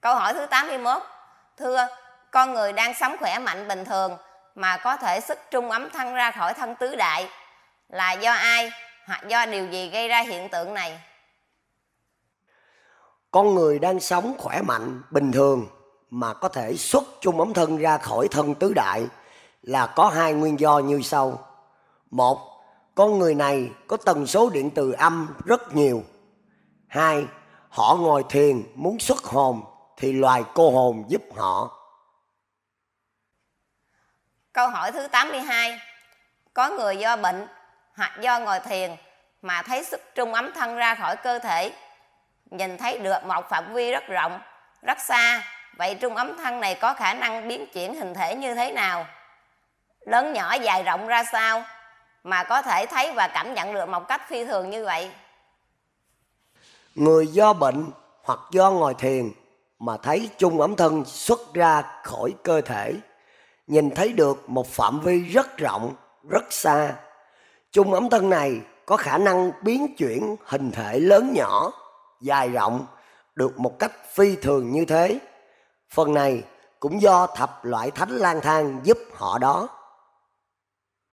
Câu hỏi thứ 81. Thưa, con người đang sống khỏe mạnh bình thường mà có thể sức trung ấm thân ra khỏi thân tứ đại là do ai hoặc do điều gì gây ra hiện tượng này? Con người đang sống khỏe mạnh bình thường mà có thể xuất trung ấm thân ra khỏi thân tứ đại là có hai nguyên do như sau. Một, con người này có tần số điện từ âm rất nhiều. Hai, họ ngồi thiền muốn xuất hồn thì loài cô hồn giúp họ. Câu hỏi thứ 82. Có người do bệnh hoặc do ngồi thiền mà thấy sức trung ấm thân ra khỏi cơ thể, nhìn thấy được một phạm vi rất rộng, rất xa. Vậy trung ấm thân này có khả năng biến chuyển hình thể như thế nào? Lớn nhỏ dài rộng ra sao mà có thể thấy và cảm nhận được một cách phi thường như vậy? Người do bệnh hoặc do ngồi thiền mà thấy chung ấm thân xuất ra khỏi cơ thể. Nhìn thấy được một phạm vi rất rộng, rất xa. Chung ấm thân này có khả năng biến chuyển hình thể lớn nhỏ, dài rộng, được một cách phi thường như thế. Phần này cũng do thập loại thánh lang thang giúp họ đó.